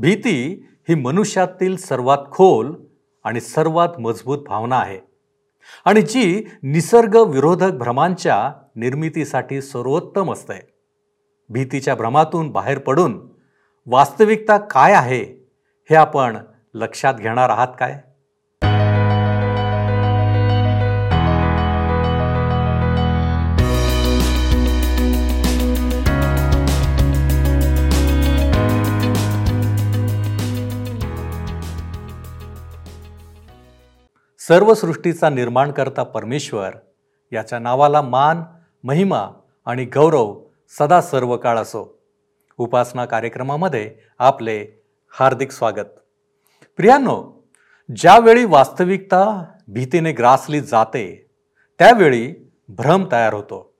भीती ही मनुष्यातील सर्वात खोल आणि सर्वात मजबूत भावना आहे. आणि जी निसर्ग विरोधक भ्रमांच्या निर्मितीसाठी सर्वोत्तम असते. भीतीच्या भ्रमातून बाहेर पडून वास्तविकता काय आहे हे आपण लक्षात घेणार आहात काय? सर्व सृष्टीचा निर्माण करता परमेश्वर याच्या नावाला मान महिमा आणि गौरव सदा सर्व काळ असो. उपासना कार्यक्रमामध्ये आपले हार्दिक स्वागत. प्रियांनो ज्यावेळी वास्तविकता भीतीने ग्रासली जाते त्यावेळी भ्रम तयार होतो.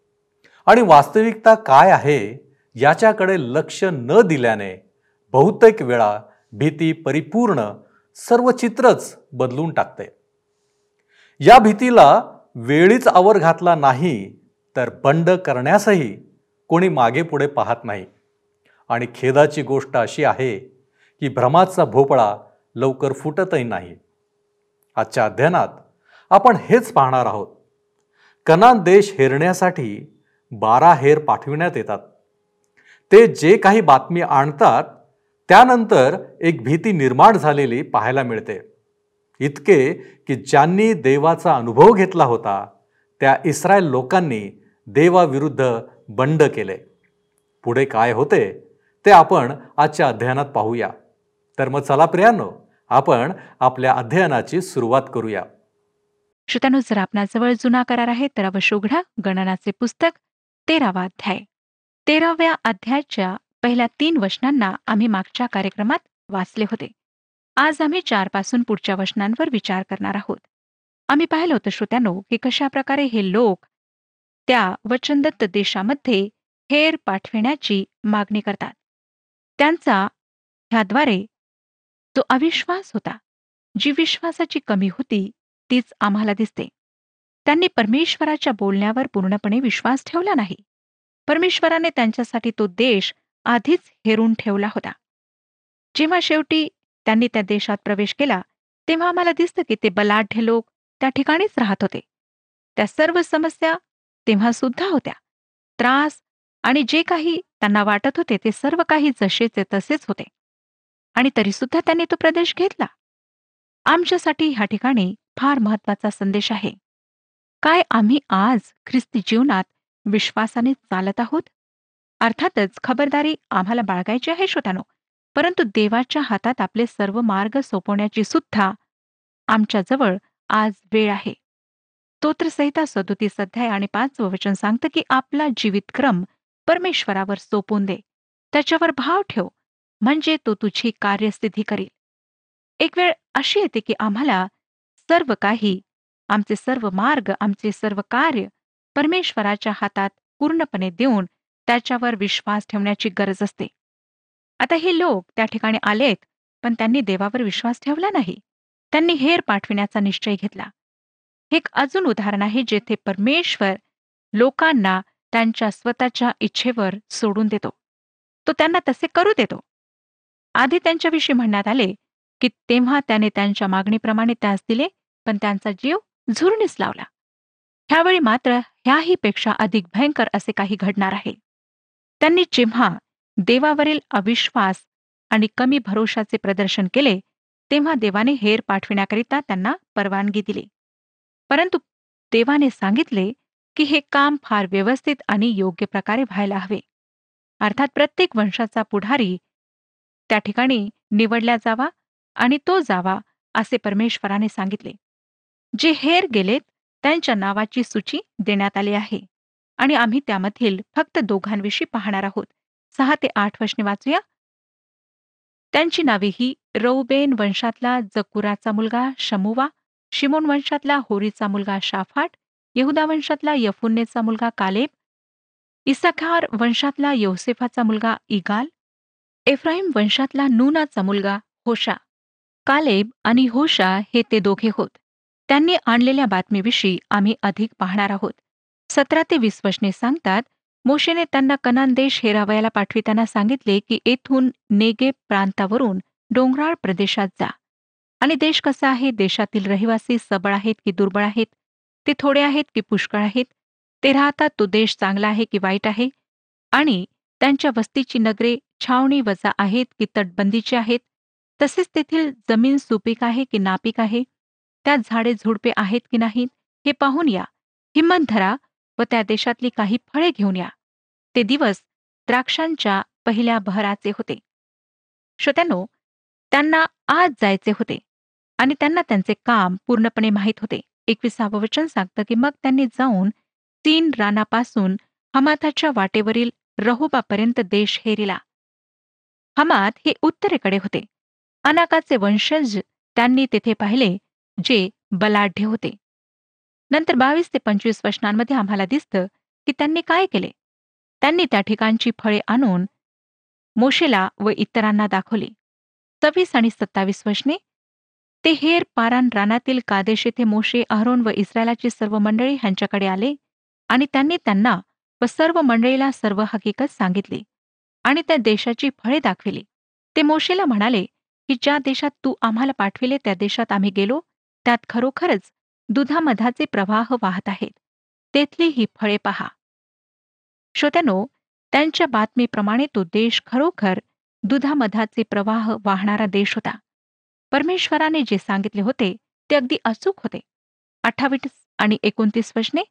आणि वास्तविकता काय आहे याच्याकडे लक्ष न दिल्याने बहुतेक वेळा भीती परिपूर्ण सर्व चित्रच बदलून टाकते. या भीतीला वेळीच आवर घातला नाही तर बंड करण्यासही कोणी मागे पुढे पाहत नाही. आणि खेदाची गोष्ट अशी आहे की भ्रमाचा भोपळा लवकर फुटतही नाही. आजच्या अध्ययनात आपण हेच पाहणार आहोत. कनान देश हेरण्यासाठी बारा हेर पाठविण्यात येतात. ते जे काही बातमी आणतात त्यानंतर एक भीती निर्माण झालेली पाहायला मिळते. इतके की ज्यांनी देवाचा अनुभव घेतला होता त्या इस्रायल लोकांनी देवाविरुद्ध बंड केले. पुढे काय होते ते आपण आजच्या अध्ययनात पाहूया. तर मग चला प्रियानो आपण आपल्या अध्ययनाची सुरुवात करूया. श्रोत्यानो जर आपणाजवळ जुना करार आहे तर अवश्य उघडा गणनाचे पुस्तक तेरावा अध्याय. तेराव्या अध्यायाच्या पहिल्या तीन वचनांना आम्ही मागच्या कार्यक्रमात वाचले होते. आज आम्ही चारपासून पुढच्या वचनांवर विचार करणार आहोत. आम्ही पाहिलं होतं श्रोत्यानो की कशा प्रकारे हे लोक त्या वचनदत्त देशामध्ये हेर पाठविण्याची मागणी करतात. त्यांचा ह्याद्वारे जो अविश्वास होता जी विश्वासाची कमी होती तीच आम्हाला दिसते. त्यांनी परमेश्वराच्या बोलण्यावर पूर्णपणे विश्वास ठेवला नाही. परमेश्वराने त्यांच्यासाठी तो देश आधीच हेरून ठेवला होता. जेव्हा शेवटी त्यांनी त्या देशात प्रवेश केला तेव्हा आम्हाला दिसतं की ते बलाढ्य लोक त्या ठिकाणीच राहत होते. त्या सर्व समस्या तेव्हा सुद्धा होत्या. त्रास आणि जे काही त्यांना वाटत होते ते सर्व काही जसेचे तसेच होते. आणि तरीसुद्धा त्यांनी तो प्रदेश घेतला. आमच्यासाठी ह्या ठिकाणी फार महत्त्वाचा संदेश आहे. काय आम्ही आज ख्रिस्ती जीवनात विश्वासाने चालत आहोत? अर्थातच खबरदारी आम्हाला बाळगायची आहे श्रोतानो परंतु देवाच्या हातात आपले सर्व मार्ग सोपवण्याची सुद्धा आमच्याजवळ आज वेळ आहे. स्तोत्रसहिता सदोतीस अध्याय आणि पाचवं वचन सांगतं की आपला जीवितक्रम परमेश्वरावर सोपून दे. त्याच्यावर भाव ठेव म्हणजे तो तुझी कार्यस्थिती करील. एक वेळ अशी येते की आम्हाला सर्व काही आमचे सर्व मार्ग आमचे सर्व कार्य परमेश्वराच्या हातात पूर्णपणे देऊन त्याच्यावर विश्वास ठेवण्याची गरज असते. आता हे लोक त्या ठिकाणी आलेत पण त्यांनी देवावर विश्वास ठेवला नाही. त्यांनी हेर पाठविण्याचा निश्चय घेतला. हे एक अजून उदाहरण आहे जेथे परमेश्वर लोकांना त्यांच्या स्वतःच्या इच्छेवर सोडून देतो. तो त्यांना तसे करू देतो. आधी त्यांच्याविषयी म्हणण्यात आले की तेव्हा त्याने त्यांच्या मागणीप्रमाणे त्यास दिले पण त्यांचा जीव झुरणीस लावला. ह्यावेळी मात्र ह्याही पेक्षा अधिक भयंकर असे काही घडणार आहे. त्यांनी जेव्हा देवावरील अविश्वास आणि कमी भरोशाचे प्रदर्शन केले तेव्हा देवाने हेर पाठविण्याकरिता त्यांना परवानगी दिली. परंतु देवाने सांगितले की हे काम फार व्यवस्थित आणि योग्य प्रकारे व्हायला हवे. अर्थात प्रत्येक वंशाचा पुढारी त्या ठिकाणी निवडला जावा आणि तो जावा असे परमेश्वराने सांगितले. जे हेर गेलेत त्यांच्या नावाची सूची देण्यात आली आहे आणि आम्ही त्यामधील फक्त दोघांविषयी पाहणार आहोत. सहा ते आठ वशने वाचूया. त्यांची नावे ही रौबेन वंशातला जकुराचा मुलगा शमुवा शिमोन वंशातला होरीचा मुलगा शाफाट यहुदा वंशातला यफुन्नेचा मुलगा कालेब इसाखार वंशातला योसेफाचा मुलगा इगाल एफ्राहिम वंशातला नूनाचा मुलगा होशा. कालेब आणि होशा हे ते दोघे होत. त्यांनी आणलेल्या बातमीविषयी आम्ही अधिक पाहणार आहोत. सतरा ते वीस वशने सांगतात मोशेने त्यांना कनान देश हेरावयाला पाठविताना सांगितले की येथून नेगे प्रांतावरून डोंगराळ प्रदेशात जा. आणि देश कसा आहे? देशातील रहिवासी सबळ आहेत की दुर्बळ आहेत? ते थोडे आहेत की पुष्कळ आहेत? ते राहतात तो देश चांगला आहे की वाईट आहे? आणि त्यांच्या वस्तीची नगरे छावणी वजा आहेत की तटबंदीची आहेत? तसेच तेथील जमीन सुपीक आहे की नापीक आहे? त्यात झाडे झुडपे आहेत की नाहीत? हे पाहून या. हिंमत धरा व त्या देशातली काही फळे घेऊन या. ते दिवस द्राक्षांच्या पहिल्या बहराचे होते. श्रोत्यानो त्यांना आज जायचे होते आणि त्यांना त्यांचे काम पूर्णपणे माहीत होते. एकविसावं वचन सांगतं की मग त्यांनी जाऊन तीन रानापासून हमाथाच्या वाटेवरील रहोबापर्यंत देश हेरिला. हमात हे उत्तरेकडे होते. अनाकाचे वंशज त्यांनी तेथे पाहिले जे बलाढ्य होते. नंतर बावीस ते पंचवीस वचनांमध्ये आम्हाला दिसतं की त्यांनी काय केले. त्यांनी त्या ठिकाणची फळे आणून मोशेला व इतरांना दाखवली. सव्वीस आणि सत्तावीस वचने ते हेर पारान रानातील कादेश येथे मोशे अहरोन व इस्रायलाची सर्व मंडळी ह्यांच्याकडे आले आणि त्यांनी त्यांना व सर्व मंडळीला सर्व हकीकत सांगितली आणि त्या देशाची फळे दाखविली. ते मोशेला म्हणाले की ज्या देशात तू आम्हाला पाठविले त्या देशात आम्ही गेलो त्यात खरोखरच दुधामधाचे प्रवाह वाहत आहेत. तेथली ही फळे पहा. श्रोत्यानो त्यांच्या बातमीप्रमाणे तो देश खरोखर दुधामधाचे प्रवाह वाहणारा देश होता. परमेश्वराने जे सांगितले होते ते अगदी अचूक होते. अठ्ठावीस आणि एकोणतीस वचने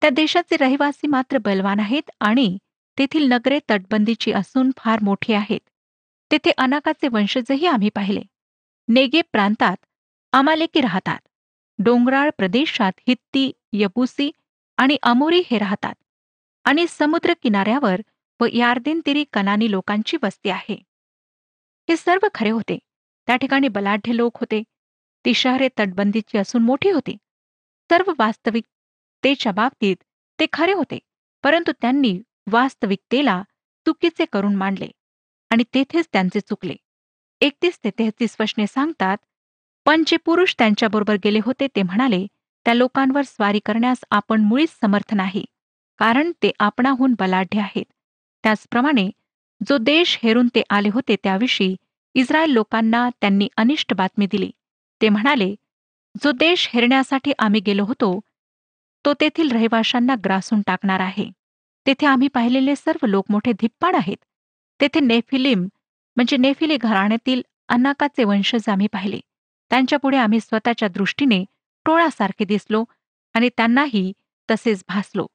त्या देशाचे रहिवासी मात्र बलवान आहेत आणि तेथील नगरे तटबंदीची असून फार मोठी आहेत. तेथे अनाकाचे वंशजही आम्ही पाहिले. नेगे प्रांतात आमालेकी राहतात. डोंगराळ प्रदेशात हित्ती यपुसी आणि अमोरी हे राहतात आणि समुद्र किनाऱ्यावर व यार्देनतिरी कनानी लोकांची वस्ती आहे. हे सर्व खरे होते. त्या ठिकाणी बलाढ्य लोक होते. ती शहरे तटबंदीची असून मोठी होती. सर्व वास्तविकतेच्या बाबतीत ते खरे होते परंतु त्यांनी वास्तविकतेला चुकीचे करून मांडले आणि तेथेच त्यांचे चुकले. एकतीस ते तेहतीस वशने सांगतात पण जे पुरुष त्यांच्याबरोबर गेले होते ते म्हणाले त्या लोकांवर स्वारी करण्यास आपण मुळीच समर्थ नाही कारण ते आपणाहून बलाढ्य आहेत. त्याचप्रमाणे जो देश हेरून ते आले होते त्याविषयी इस्रायल लोकांना त्यांनी अनिष्ट बातमी दिली. ते म्हणाले जो देश हेरण्यासाठी आम्ही गेलो होतो तो तेथील रहिवाशांना ग्रासून टाकणार आहे. तेथे आम्ही पाहिलेले सर्व लोक मोठे धिप्पाड आहेत. तेथे नेफिलिम म्हणजे नेफिली घराण्यातील अनाकाचे वंशज आम्ही पाहिले. त्यांच्यापुढे आम्ही स्वतःच्या दृष्टीने टोळासारखे दिसलो आणि त्यांनाही तसेच भासलो.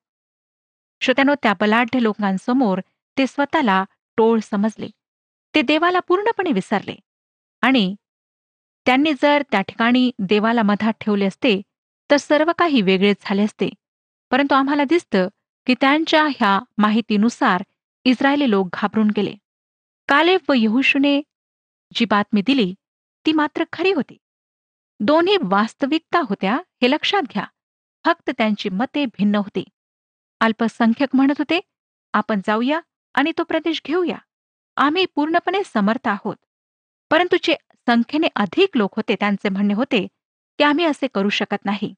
श्रोत्यानो त्या बलाढ्य लोकांसमोर ते स्वतःला टोळ समजले. ते देवाला पूर्णपणे विसरले. आणि त्यांनी जर त्या ठिकाणी देवाला मधात ठेवले असते तर सर्व काही वेगळेच झाले असते. परंतु आम्हाला दिसतं की त्यांच्या ह्या माहितीनुसार इस्रायली लोक घाबरून गेले. कालेब व यहुशूने जी बातमी दिली ती मात्र खरी होती. दोन्ही वास्तविकता होत्या हे लक्षात घ्या. फक्त त्यांची मते भिन्न होती. अल्पसंख्यक म्हणत होते आपण जाऊया आणि तो प्रदेश घेऊया. आम्ही पूर्णपणे समर्थ आहोत. परंतु जे संख्येने अधिक लोक होते त्यांचे म्हणणे होते की आम्ही असे करू शकत नाही.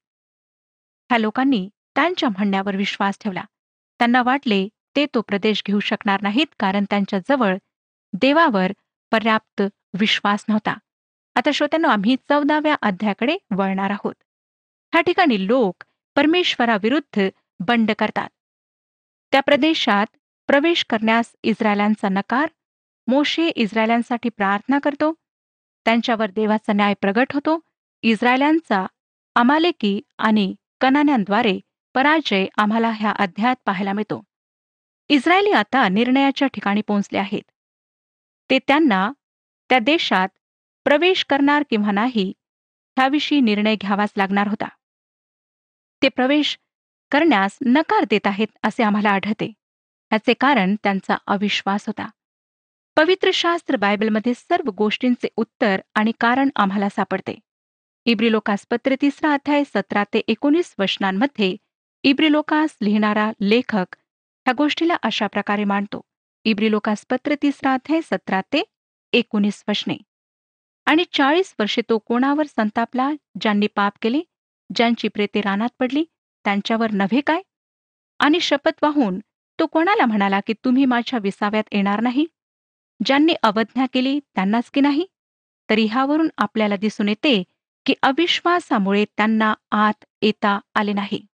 ह्या लोकांनी त्यांच्या म्हणण्यावर विश्वास ठेवला. त्यांना वाटले ते तो प्रदेश घेऊ शकणार नाहीत कारण त्यांच्याजवळ देवावर पर्याप्त विश्वास नव्हता. आता श्रोत्यांनो आम्ही चौदाव्या अध्यायाकडे वळणार आहोत. ह्या ठिकाणी लोक परमेश्वराविरुद्ध बंड करतात. त्या प्रदेशात प्रवेश करण्यास इस्रायलांचा नकार मोशे इस्रायलांसाठी प्रार्थना करतो त्यांच्यावर देवाचा न्याय प्रगट होतो इस्रायलांचा अमालेकी आणि कनान्यांद्वारे पराजय आम्हाला ह्या अध्यायात पाहायला मिळतो. इस्रायली आता निर्णयाच्या ठिकाणी पोहोचले आहेत. ते त्यांना त्या देशात प्रवेश करणार किंवा नाही ह्याविषयी निर्णय घ्यावाच लागणार होता. ते प्रवेश करण्यास नकार देत आहेत असे आम्हाला आढळते. याचे कारण त्यांचा अविश्वास होता. पवित्र शास्त्र बायबलमध्ये सर्व गोष्टींचे उत्तर आणि कारण आम्हाला सापडते. इब्रिलोकास पत्र तिसरा अध्याय सतरा ते एकोणीस वचनांमध्ये इब्रिलोकास लिहिणारा लेखक ह्या गोष्टीला अशा प्रकारे मांडतो. इब्रिलोकासपत्र तिसरा अध्याय सतरा ते एकोणीस वचने. आणि चाळीस वर्षे तो कोणावर संतापला? ज्यांनी पाप केले? ज्यांची प्रेते रानात पडली? त्यांच्यावर नव्हे काय? आणि शपथ वाहून तो कोणाला म्हणाला की तुम्ही माझ्या विसाव्यात येणार नाही? ज्यांनी अवज्ञा केली त्यांनाच की नाही? तरी ह्यावरून आपल्याला दिसून येते की अविश्वासामुळे त्यांना आत येता आले नाही.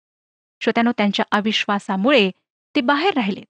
श्रोत्यानो त्यांच्या अविश्वासामुळे ते बाहेर राहिले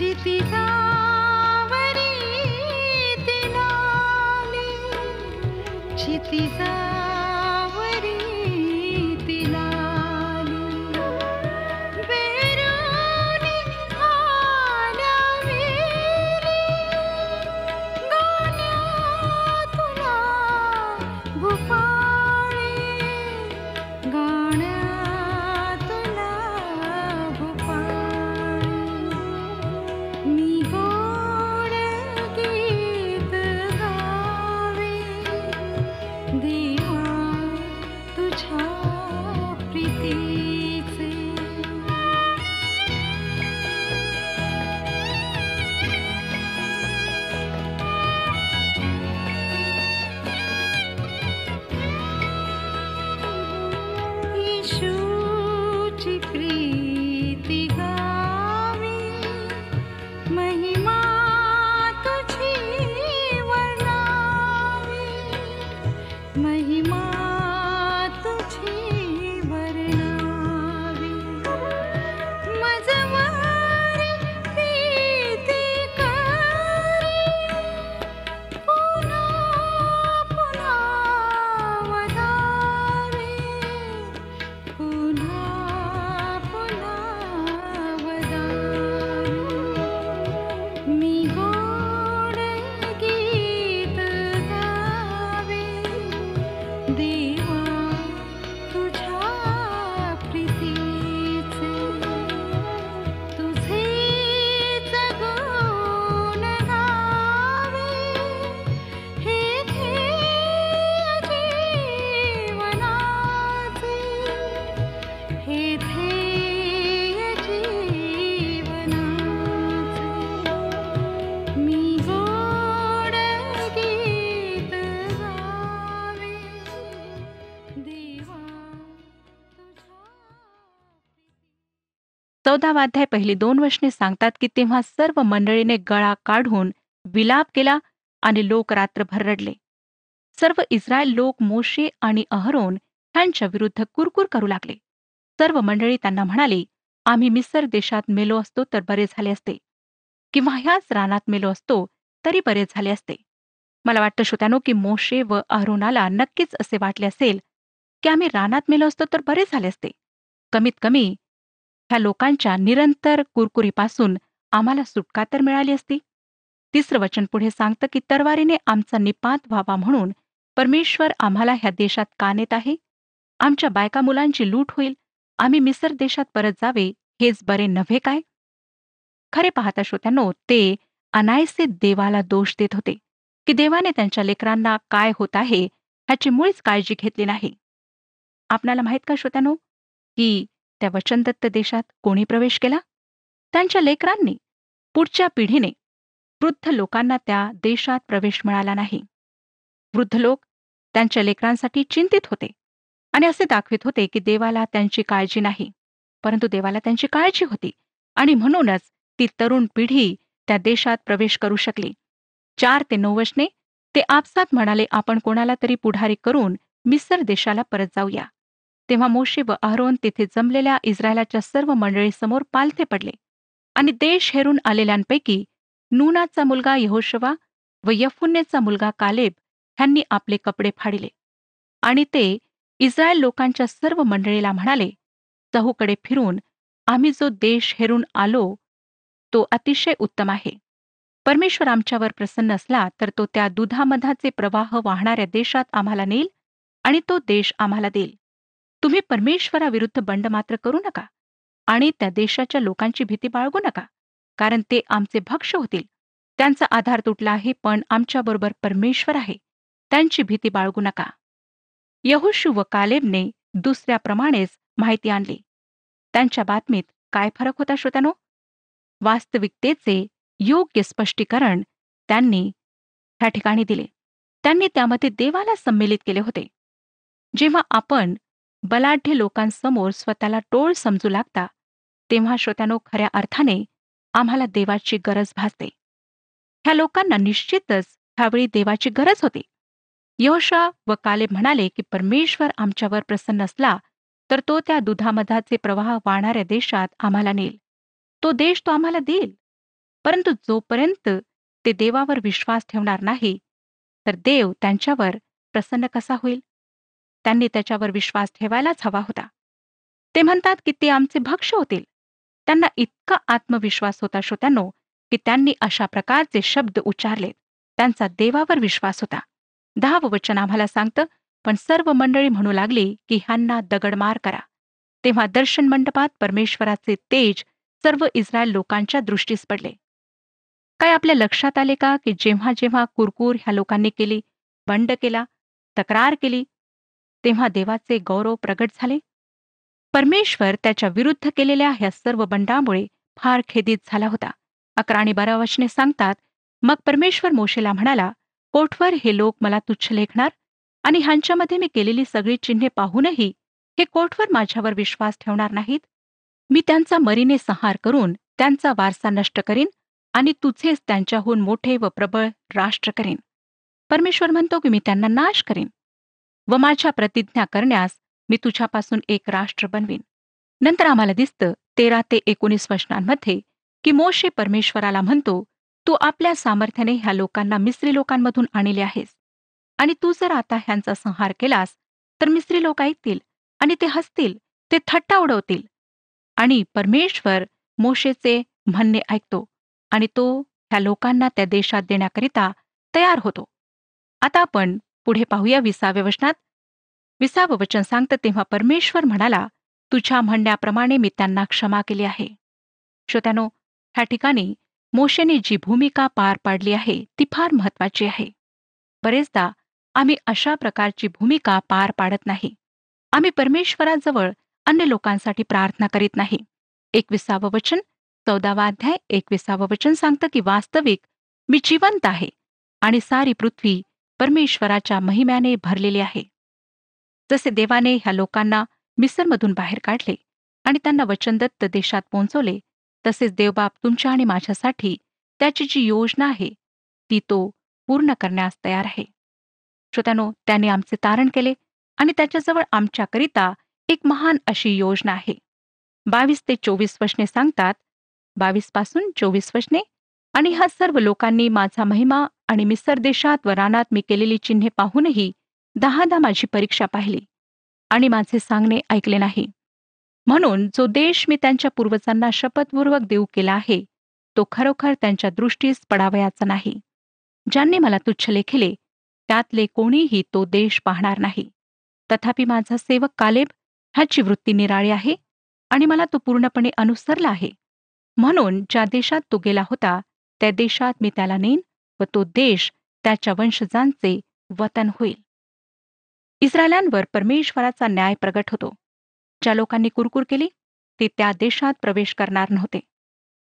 क्षितिजावरीतिनानि क्षितिजा shoes. चौदावाध्याय पहिली दोन वर्षने सांगतात की तेव्हा सर्व मंडळीने गळा काढून विलाप केला आणि लोक रात्रभर रडले. सर्व इस्रायल लोक मोशे आणि अहरोन ह्यांच्या विरुद्ध कुरकुर करू लागले. सर्व मंडळी त्यांना म्हणाली आम्ही मिसर देशात मेलो असतो तर बरे झाले असते. किंवा ह्याच रानात मेलो असतो तरी बरे झाले असते. मला वाटतं श्रोत्यानो की मोशे व अहरोनाला नक्कीच असे वाटले असेल की आम्ही रानात मेलो असतो तर बरे झाले असते. कमीत कमी ह्या लोकांच्या निरंतर कुरकुरीपासून आम्हाला सुटका तर मिळाली असती. तिसरं वचन पुढे सांगतं की तरवारीने आमचा निपात व्हावा म्हणून परमेश्वर आम्हाला ह्या देशात का नेत आहे? आमच्या बायका मुलांची लूट होईल. आम्ही मिसर देशात परत जावे हेच बरे नव्हे काय? खरे पाहता श्रोत्यानो ते अनायसे देवाला दोष देत होते. की देवाने त्यांच्या लेकरांना काय होत आहे ह्याची मुळीच काळजी घेतली नाही. आपणाला माहीत का श्रोत्यानो की त्या वचनदत्त देशात कोणी प्रवेश केला? त्यांच्या लेकरांनी पुढच्या पिढीने वृद्ध लोकांना त्या देशात प्रवेश मिळाला नाही. वृद्ध लोक त्यांच्या लेकरांसाठी चिंतित होते आणि असे दाखवित होते की देवाला त्यांची काळजी नाही परंतु देवाला त्यांची काळजी होती आणि म्हणूनच ती तरुण पिढी त्या देशात प्रवेश करू शकली. चार ते नऊ वचने ते आपसात म्हणाले आपण कोणाला तरी पुढारी करून मिसर देशाला परत जाऊया. तेव्हा मोशे व अहरोन तेथे जमलेल्या इस्रायलाच्या सर्व मंडळीसमोर पालथे पडले आणि देश हेरून आलेल्यांपैकी नूनाचा मुलगा यहोशवा व यफुन्नेचा मुलगा कालेब ह्यांनी आपले कपडे फाडिले आणि ते इस्रायल लोकांच्या सर्व मंडळीला म्हणाले चहूकडे फिरून आम्ही जो देश हेरून आलो तो अतिशय उत्तम आहे. परमेश्वर आमच्यावर प्रसन्न असला तर तो त्या दुधामधाचे प्रवाह वाहणाऱ्या देशात आम्हाला नेईल आणि तो देश आम्हाला देईल. तुम्ही परमेश्वराविरुद्ध बंड मात्र करू नका आणि त्या देशाच्या लोकांची भीती बाळगू नका कारण ते आमचे भक्ष होतील. त्यांचा आधार तुटला आहे पण आमच्याबरोबर परमेश्वर आहे. त्यांची भीती बाळगू नका. यहोशू व कालेबने दुसऱ्याप्रमाणेच माहिती आणली. त्यांच्या बातमीत काय फरक होता श्रोत्यानो? वास्तविकतेचे योग्य स्पष्टीकरण त्यांनी ह्या ठिकाणी दिले. त्यांनी त्यामध्ये देवाला संमेलित केले होते. जेव्हा आपण बलाढ्य लोकांसमोर स्वतःला टोळ समजू लागता तेव्हा श्रोत्यानो खऱ्या अर्थाने आम्हाला देवाची गरज भासते. ह्या लोकांना निश्चितच ह्यावेळी देवाची गरज होती. योशा व काले म्हणाले की परमेश्वर आमच्यावर प्रसन्न असला तर तो त्या दुधामधाचे प्रवाह वाहणाऱ्या देशात आम्हाला नेईल. तो देश तो आम्हाला देईल. परंतु जोपर्यंत ते देवावर विश्वास ठेवणार नाही तर देव त्यांच्यावर प्रसन्न कसा होईल? त्यांनी त्याच्यावर विश्वास ठेवायलाच हवा होता. ते म्हणतात की ते आमचे भक्ष होतील. त्यांना इतका आत्मविश्वास होता श्रोत्यांनो की त्यांनी अशा प्रकारचे शब्द उच्चारले त्यांचा देवावर विश्वास होता. दहावं वचन आम्हाला सांगतं पण सर्व मंडळी म्हणू लागली की ह्यांना दगडमार करा. तेव्हा दर्शन मंडपात परमेश्वराचे तेज सर्व इस्रायल लोकांच्या दृष्टीस पडले. काय आपल्या लक्षात आले का की जेव्हा जेव्हा कुरकूर ह्या लोकांनी केली बंड केला तक्रार केली तेव्हा देवाचे गौरव प्रगट झाले. परमेश्वर त्याच्या विरुद्ध केलेल्या ह्या सर्व बंडामुळे फार खेदित झाला होता. अकरा आणि बारा वचने सांगतात मग परमेश्वर मोशेला म्हणाला कोठवर हे लोक मला तुच्छ लेखणार? आणि ह्यांच्यामध्ये मी केलेली सगळी चिन्हे पाहूनही हे कोठवर माझ्यावर विश्वास ठेवणार नाहीत? मी त्यांचा मरीने संहार करून त्यांचा वारसा नष्ट करीन आणि तुझेच त्यांच्याहून मोठे व प्रबळ राष्ट्र करीन. परमेश्वर म्हणतो की मी त्यांना नाश करीन. व माझ्या प्रतिज्ञा करण्यास मी तुझ्यापासून एक राष्ट्र बनवीन. नंतर आम्हाला दिसतं तेरा ते एकोणीस वचनांमध्ये की मोशे परमेश्वराला म्हणतो तू आपल्या सामर्थ्याने ह्या लोकांना मिस्री लोकांमधून आणले आहेस. आणि तू जर आता ह्यांचा संहार केलास तर मिस्री लोक ऐकतील आणि ते हसतील ते थट्टा उडवतील. आणि परमेश्वर मोशेचे म्हणणे ऐकतो आणि तो ह्या लोकांना त्या देशात देण्याकरिता तयार होतो. आता आपण पुढे पाहूया विसाव्या वचनात. विसावं वचन सांगतं तेव्हा परमेश्वर म्हणाला तुझ्या म्हणण्याप्रमाणे मी त्यांना क्षमा केली आहे. श्रोत्यानो ह्या ठिकाणी मोशेने जी भूमिका पार पाडली आहे ती फार महत्वाची आहे. बरेचदा आम्ही अशा प्रकारची भूमिका पार पाडत नाही. आम्ही परमेश्वराजवळ अन्य लोकांसाठी प्रार्थना करीत नाही. एकविसावं वचन चौदावा अध्याय एकविसावं वचन सांगतं की वास्तविक मी जिवंत आहे आणि सारी पृथ्वी परमेश्वराच्या महिम्याने भरलेली आहे. जसे देवाने ह्या लोकांना मिसरमधून बाहेर काढले आणि त्यांना वचनदत्त देशात पोहोचवले तसेच देवबाप तुमच्या आणि माझ्यासाठी त्याची जी योजना आहे ती तो पूर्ण करण्यास तयार आहे. श्रोत्यानो त्याने आमचे तारण केले आणि त्याच्याजवळ आमच्याकरिता एक महान अशी योजना आहे. बावीस ते चोवीस वचने सांगतात बावीसपासून चोवीस वचने आणि ह्या सर्व लोकांनी माझा महिमा आणि मिसर देशात व रानात मी केलेली चिन्हे पाहूनही दहादा माझी परीक्षा पाहिली आणि माझे सांगणे ऐकले नाही. म्हणून जो देश मी त्यांच्या पूर्वजांना शपथपूर्वक देऊ केला आहे तो खरोखर त्यांच्या दृष्टीस पडावयाचा नाही. ज्यांनी मला तुच्छ लेखिले त्यातले कोणीही तो देश पाहणार नाही. तथापि माझा सेवक कालेब ह्याची वृत्ती निराळी आहे आणि मला तो पूर्णपणे अनुसरला आहे. म्हणून ज्या देशात तो गेला होता त्या देशात मी त्याला नेईन व तो देश त्याच्या वंशजांचे वतन होईल. इस्रायलांवर परमेश्वराचा न्याय प्रगट होतो. ज्या लोकांनी कुरकुर केली ते त्या देशात प्रवेश करणार नव्हते.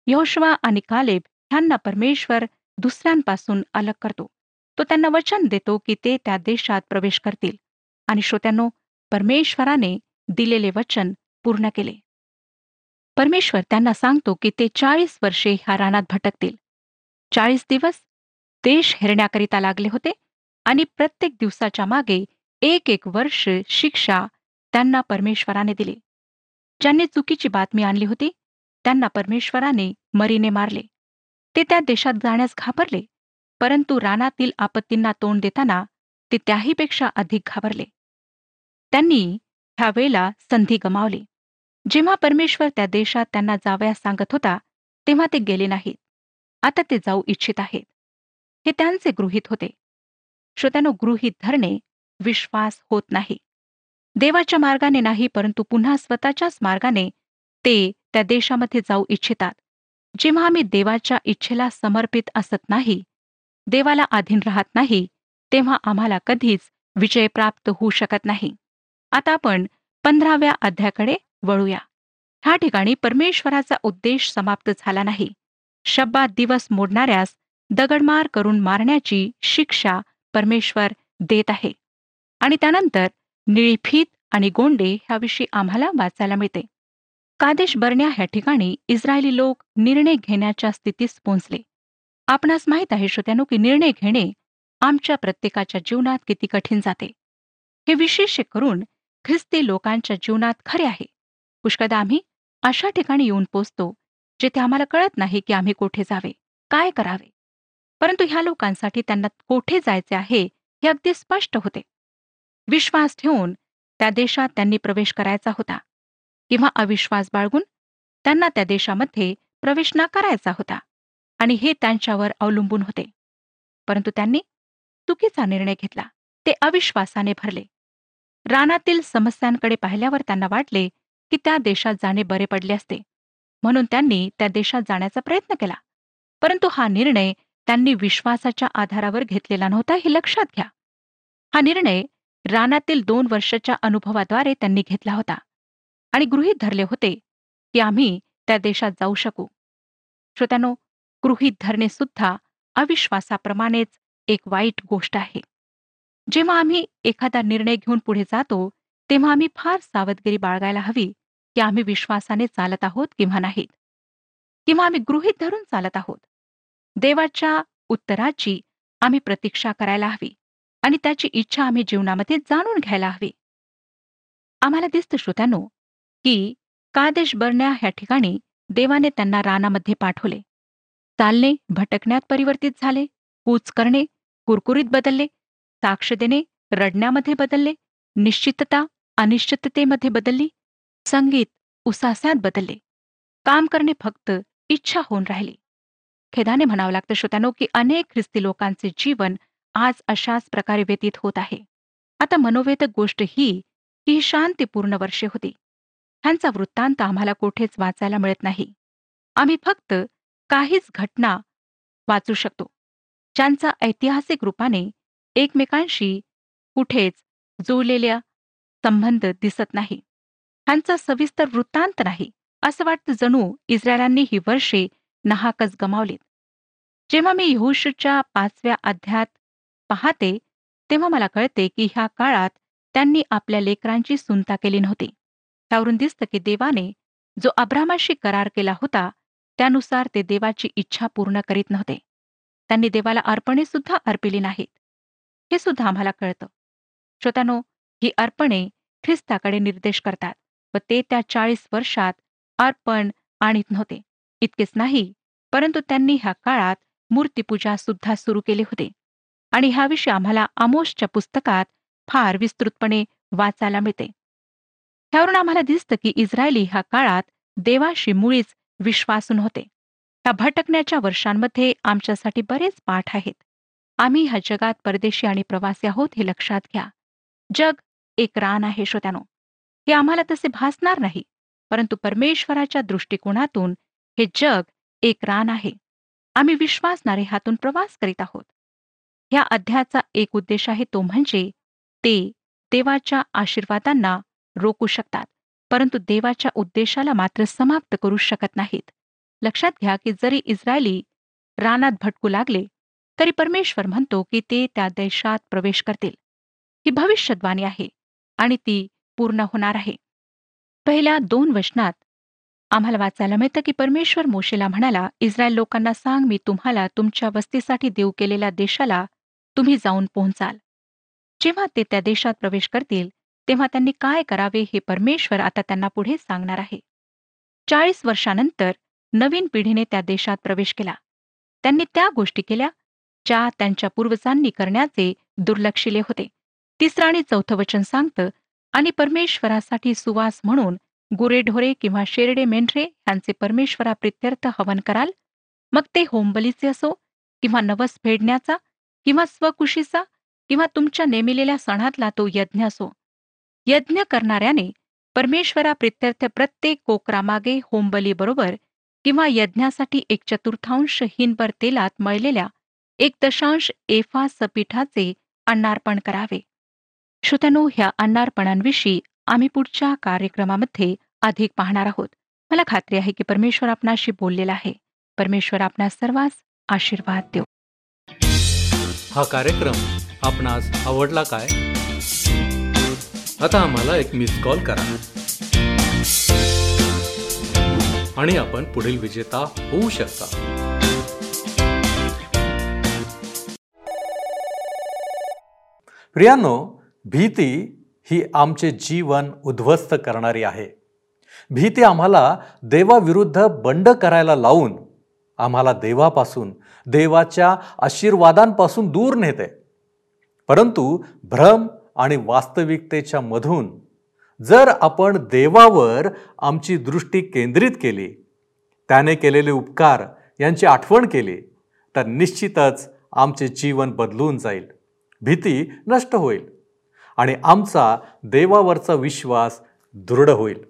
यहोशवा आणि कालेब ह्यांना परमेश्वर दुसऱ्यांपासून अलग करतो. तो त्यांना वचन देतो की ते त्या देशात प्रवेश करतील. आणि श्रोत्यांनो परमेश्वराने दिलेले वचन पूर्ण केले. परमेश्वर त्यांना सांगतो की ते चाळीस वर्षे ह्या रानात भटकतील. चाळीस दिवस देश हेरण्याकरिता लागले होते आणि प्रत्येक दिवसाच्या मागे एक एक वर्ष शिक्षा त्यांना परमेश्वराने दिली. ज्यांनी चुकीची बातमी आणली होती त्यांना परमेश्वराने मरीने मारले. ते त्या देशात जाण्यास घाबरले परंतु रानातील आपत्तींना तोंड देताना ते त्याहीपेक्षा अधिक घाबरले. त्यांनी ह्यावेळेला संधी गमावली. जेव्हा परमेश्वर त्या देशात त्यांना जावयास सांगत होता तेव्हा ते गेले नाहीत. आता ते जाऊ इच्छित आहेत. हे त्यांचे गृहीत होते. श्रोत्यानो गृहीत धरणे विश्वास होत नाही. देवाच्या मार्गाने नाही परंतु पुन्हा स्वतःच्याच मार्गाने ते त्या देशामध्ये जाऊ इच्छितात. जेव्हा आम्ही देवाच्या इच्छेला समर्पित असत नाही देवाला अधीन राहत नाही तेव्हा आम्हाला कधीच विजय प्राप्त होऊ शकत नाही. आता आपण पंधराव्या अध्याकडे वळूया. ह्या ठिकाणी परमेश्वराचा उद्देश समाप्त झाला नाही. शब्दात दिवस मोडणाऱ्यास दगडमार करून मारण्याची शिक्षा परमेश्वर देत आहे. आणि त्यानंतर निळीफीत आणि गोंडे ह्याविषयी आम्हाला वाचायला मिळते. कादेश बरण्या ह्या ठिकाणी इस्रायली लोक निर्णय घेण्याच्या स्थितीस पोहोचले. आपणास माहीत आहे श्रोत्यानो की निर्णय घेणे आमच्या प्रत्येकाच्या जीवनात किती कठीण जाते. हे विशेष करून ख्रिस्ती लोकांच्या जीवनात खरे आहे. पुष्कदा आम्ही अशा ठिकाणी येऊन पोचतो जेथे आम्हाला कळत नाही की आम्ही कोठे जावे काय करावे. परंतु ह्या लोकांसाठी त्यांना कोठे जायचे आहे हे अगदी स्पष्ट होते. विश्वास ठेवून त्या देशात त्यांनी प्रवेश करायचा होता. किंवा अविश्वास बाळगून त्यांना त्या देशामध्ये प्रवेश नाकारायचा करायचा होता. आणि हे त्यांच्यावर अवलंबून होते. परंतु त्यांनी चुकीचा निर्णय घेतला. ते अविश्वासाने भरले. रानातील समस्यांकडे पाहिल्यावर त्यांना वाटले की त्या देशात जाणे बरे पडले असते. म्हणून त्यांनी त्या देशात जाण्याचा प्रयत्न केला. परंतु हा निर्णय त्यांनी विश्वासाच्या आधारावर घेतलेला नव्हता हे लक्षात घ्या. हा निर्णय रानातील दोन वर्षाच्या अनुभवाद्वारे त्यांनी घेतला होता आणि गृहीत धरले होते की आम्ही त्या देशात जाऊ शकू. श्रोत्यानो गृहीत धरणे सुद्धा अविश्वासाप्रमाणेच एक वाईट गोष्ट आहे. जेव्हा आम्ही एखादा निर्णय घेऊन पुढे जातो तेव्हा आम्ही फार सावधगिरी बाळगायला हवी की आम्ही विश्वासाने चालत आहोत किंवा नाहीत. किंवा आम्ही गृहीत धरून चालत आहोत. देवाच्या उत्तराची आम्ही प्रतीक्षा करायला हवी आणि त्याची इच्छा आम्ही जीवनामध्ये जाणून घ्यायला हवी. आम्हाला दिसतं श्रोत्यानो की कादेश बरण्या ह्या ठिकाणी देवाने त्यांना रानामध्ये पाठवले. चालणे भटकण्यात परिवर्तित झाले कूच करणे कुरकुरीत बदलले साक्ष देणे रडण्यामध्ये बदलले निश्चितता अनिश्चिततेमध्ये बदलली संगीत उसास्यात बदलले. काम करणे फक्त इच्छा होऊन राहिली. खेदाने म्हणावं लागतं श्रोत्यानो की अनेक ख्रिस्ती लोकांचे जीवन आज अशाच प्रकारे व्यतीत होत आहे. आता मनोवेदक गोष्ट ही की ही शांतीपूर्ण वर्षे होती. ह्यांचा वृत्तांत आम्हाला कोठेच वाचायला मिळत नाही. आम्ही फक्त काहीच घटना वाचू शकतो ज्यांचा ऐतिहासिक रूपाने एकमेकांशी कुठेच जुळलेल्या संबंध दिसत नाही. ह्यांचा सविस्तर वृत्तांत नाही असं वाटतं जणू इस्रायलांनी ही वर्षे नाहाकच गमावलीत. जेव्हा मी यहोशूच्या पाचव्या अध्यात पाहते तेव्हा मला कळते की ह्या काळात त्यांनी आपल्या लेकरांची सुनता केली नव्हती. त्यावरून दिसतं की देवाने जो अब्रामाशी करार केला होता त्यानुसार ते देवाची इच्छा पूर्ण करीत नव्हते. त्यांनी देवाला अर्पणे सुद्धा अर्पिली नाहीत. हे सुद्धा आम्हाला कळतं. श्रोतानो ही अर्पणे ख्रिस्ताकडे निर्देश करतात व ते त्या चाळीस वर्षात अर्पण आणीत नव्हते. इतकेच नाही परंतु त्यांनी ह्या काळात मूर्तीपूजा सुद्धा सुरू केले होते. आणि ह्याविषयी आम्हाला आमोशच्या पुस्तकात फार विस्तृतपणे वाचायला मिळते. ह्यावरून आम्हाला दिसतं की इस्रायली ह्या काळात देवाशी मुळीच विश्वासून होते. ह्या भटकण्याच्या वर्षांमध्ये आमच्यासाठी बरेच पाठ आहेत. आम्ही ह्या जगात परदेशी आणि प्रवासी आहोत हे लक्षात घ्या. जग एक रान आहे श्रोत्यानो. हे आम्हाला तसे भासणार नाही परंतु परमेश्वराच्या दृष्टिकोनातून हे जग एक रान आहे. आम्ही विश्वासणारे हातून प्रवास करीत आहोत. ह्या अध्यायाचा एक उद्देश आहे तो म्हणजे ते देवाच्या आशीर्वादांना रोखू शकतात परंतु देवाच्या उद्देशाला मात्र समाप्त करू शकत नाहीत. लक्षात घ्या की जरी इस्रायली रानात भटकू लागले तरी परमेश्वर म्हणतो की ते त्या देशात प्रवेश करतील. ही भविष्यद्वाणी आहे आणि ती पूर्ण होणार आहे. पहिल्या दोन वचनात आम्हाला वाचायला मिळतं की परमेश्वर मोशेला म्हणाला इस्रायल लोकांना सांग मी तुम्हाला तुमच्या वस्तीसाठी देऊ केलेल्या देशाला तुम्ही जाऊन पोहोचाल. जेव्हा ते त्या देशात प्रवेश करतील तेव्हा त्यांनी काय करावे हे परमेश्वर आता त्यांना पुढे सांगणार आहे. चाळीस वर्षानंतर नवीन पिढीने त्या देशात प्रवेश केला. त्यांनी त्या गोष्टी केल्या ज्या त्यांच्या पूर्वजांनी करण्याचे दुर्लक्षिले होते. तिसरं आणि चौथं वचन सांगतं आणि परमेश्वरासाठी सुवास म्हणून गुरेढोरे किंवा शेरडे मेंढरे यांचे परमेश्वरा प्रित्यर्थ हवन कराल. मग ते होमबलीचे असो किंवा नवस फेडण्याचा किंवा स्वकुशीचा किंवा तुमच्या नेमिलेल्या सणातला तो यज्ञ असो. यज्ञ करणाऱ्याने परमेश्वरा प्रित्यर्थ प्रत्येक कोकरामागे होमबलीबरोबर किंवा यज्ञासाठी एक चतुर्थांश हिनभर तेलात मळलेल्या एक दशांश एफा सपीठाचे अन्नार्पण करावे. श्रोत्यानो ह्या अन्नार्पणांविषयी आम्ही पुढच्या कार्यक्रमामध्ये अधिक पाहणार आहोत. मला खात्री आहे की परमेश्वर आपणाशी बोललेला आहे. परमेश्वर आपणा सर्वांस आशीर्वाद देऊ. हा कार्यक्रम आपणास आवडला काय? आता आम्हाला एक मिस कॉल करा. आणि आपण पुढील विजेता होऊ शकता. प्रियांनो भीती ही आमचे जीवन उद्ध्वस्त करणारी आहे. भीती आम्हाला देवाविरुद्ध बंड करायला लावून आम्हाला देवापासून देवाच्या आशीर्वादांपासून दूर नेते. परंतु भ्रम आणि वास्तविकतेच्या मधून जर आपण देवावर आमची दृष्टी केंद्रित केली त्याने केलेले उपकार यांची आठवण केली तर निश्चितच आमचे जीवन बदलून जाईल. भीती नष्ट होईल. आणि आमचा देवावरचा विश्वास दृढ होईल.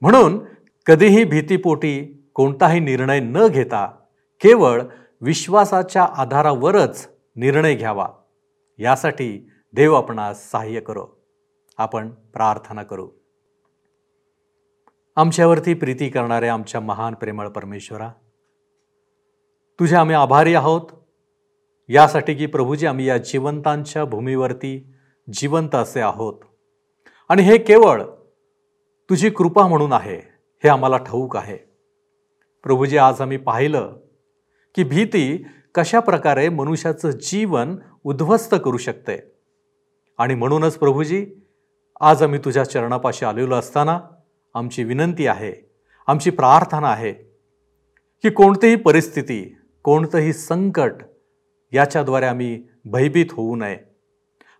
म्हणून कधीही भीतीपोटी कोणताही निर्णय न घेता केवळ विश्वासाच्या आधारावरच निर्णय घ्यावा. यासाठी देव आपणास सहाय्य करो. आपण प्रार्थना करू. आमच्यावरती प्रीती करणाऱ्या आमच्या महान प्रेमळ परमेश्वरा तुझे आम्ही आभारी आहोत. यासाठी की प्रभूजी आम्ही या जिवंतांच्या भूमीवरती जिवंत असे आहोत. आणि हे केवळ तुझी कृपा म्हणून आहे हे आम्हाला ठाऊक आहे. प्रभूजी आज आम्ही पाहिलं की भीती कशा प्रकारे मनुष्याचं जीवन उद्ध्वस्त करू शकते. आणि म्हणूनच प्रभूजी आज आम्ही तुझ्या चरणापाशी आलेलो असताना आमची विनंती आहे आमची प्रार्थना आहे की कोणतीही परिस्थिती कोणतंही संकट याच्याद्वारे आम्ही भयभीत होऊ नये.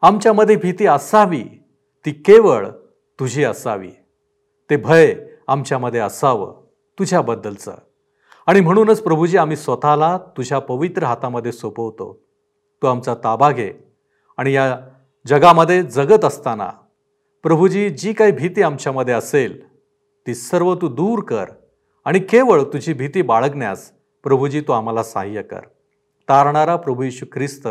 आमच्यामध्ये भीती असावी ती केवळ तुझी असावी. ते भय आमच्यामध्ये असावं तुझ्याबद्दलचं. आणि म्हणूनच प्रभूजी आम्ही स्वतःला तुझ्या पवित्र हातामध्ये सोपवतो. तू आमचा ताबा घे आणि या जगामध्ये जगत असताना प्रभूजी जी काही भीती आमच्यामध्ये असेल ती सर्व तू दूर कर आणि केवळ तुझी भीती बाळगण्यास प्रभूजी तू आम्हाला सहाय्य कर. तारणारा प्रभू येशू ख्रिस्त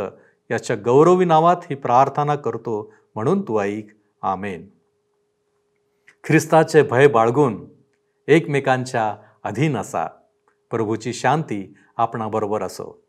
याच्या गौरवी नावात ही प्रार्थना करतो म्हणून तू ऐक. आमेन. ख्रिस्ताचे भय बाळगून एकमेकांच्या अधीन असा. प्रभूची शांती आपणाबरोबर असो.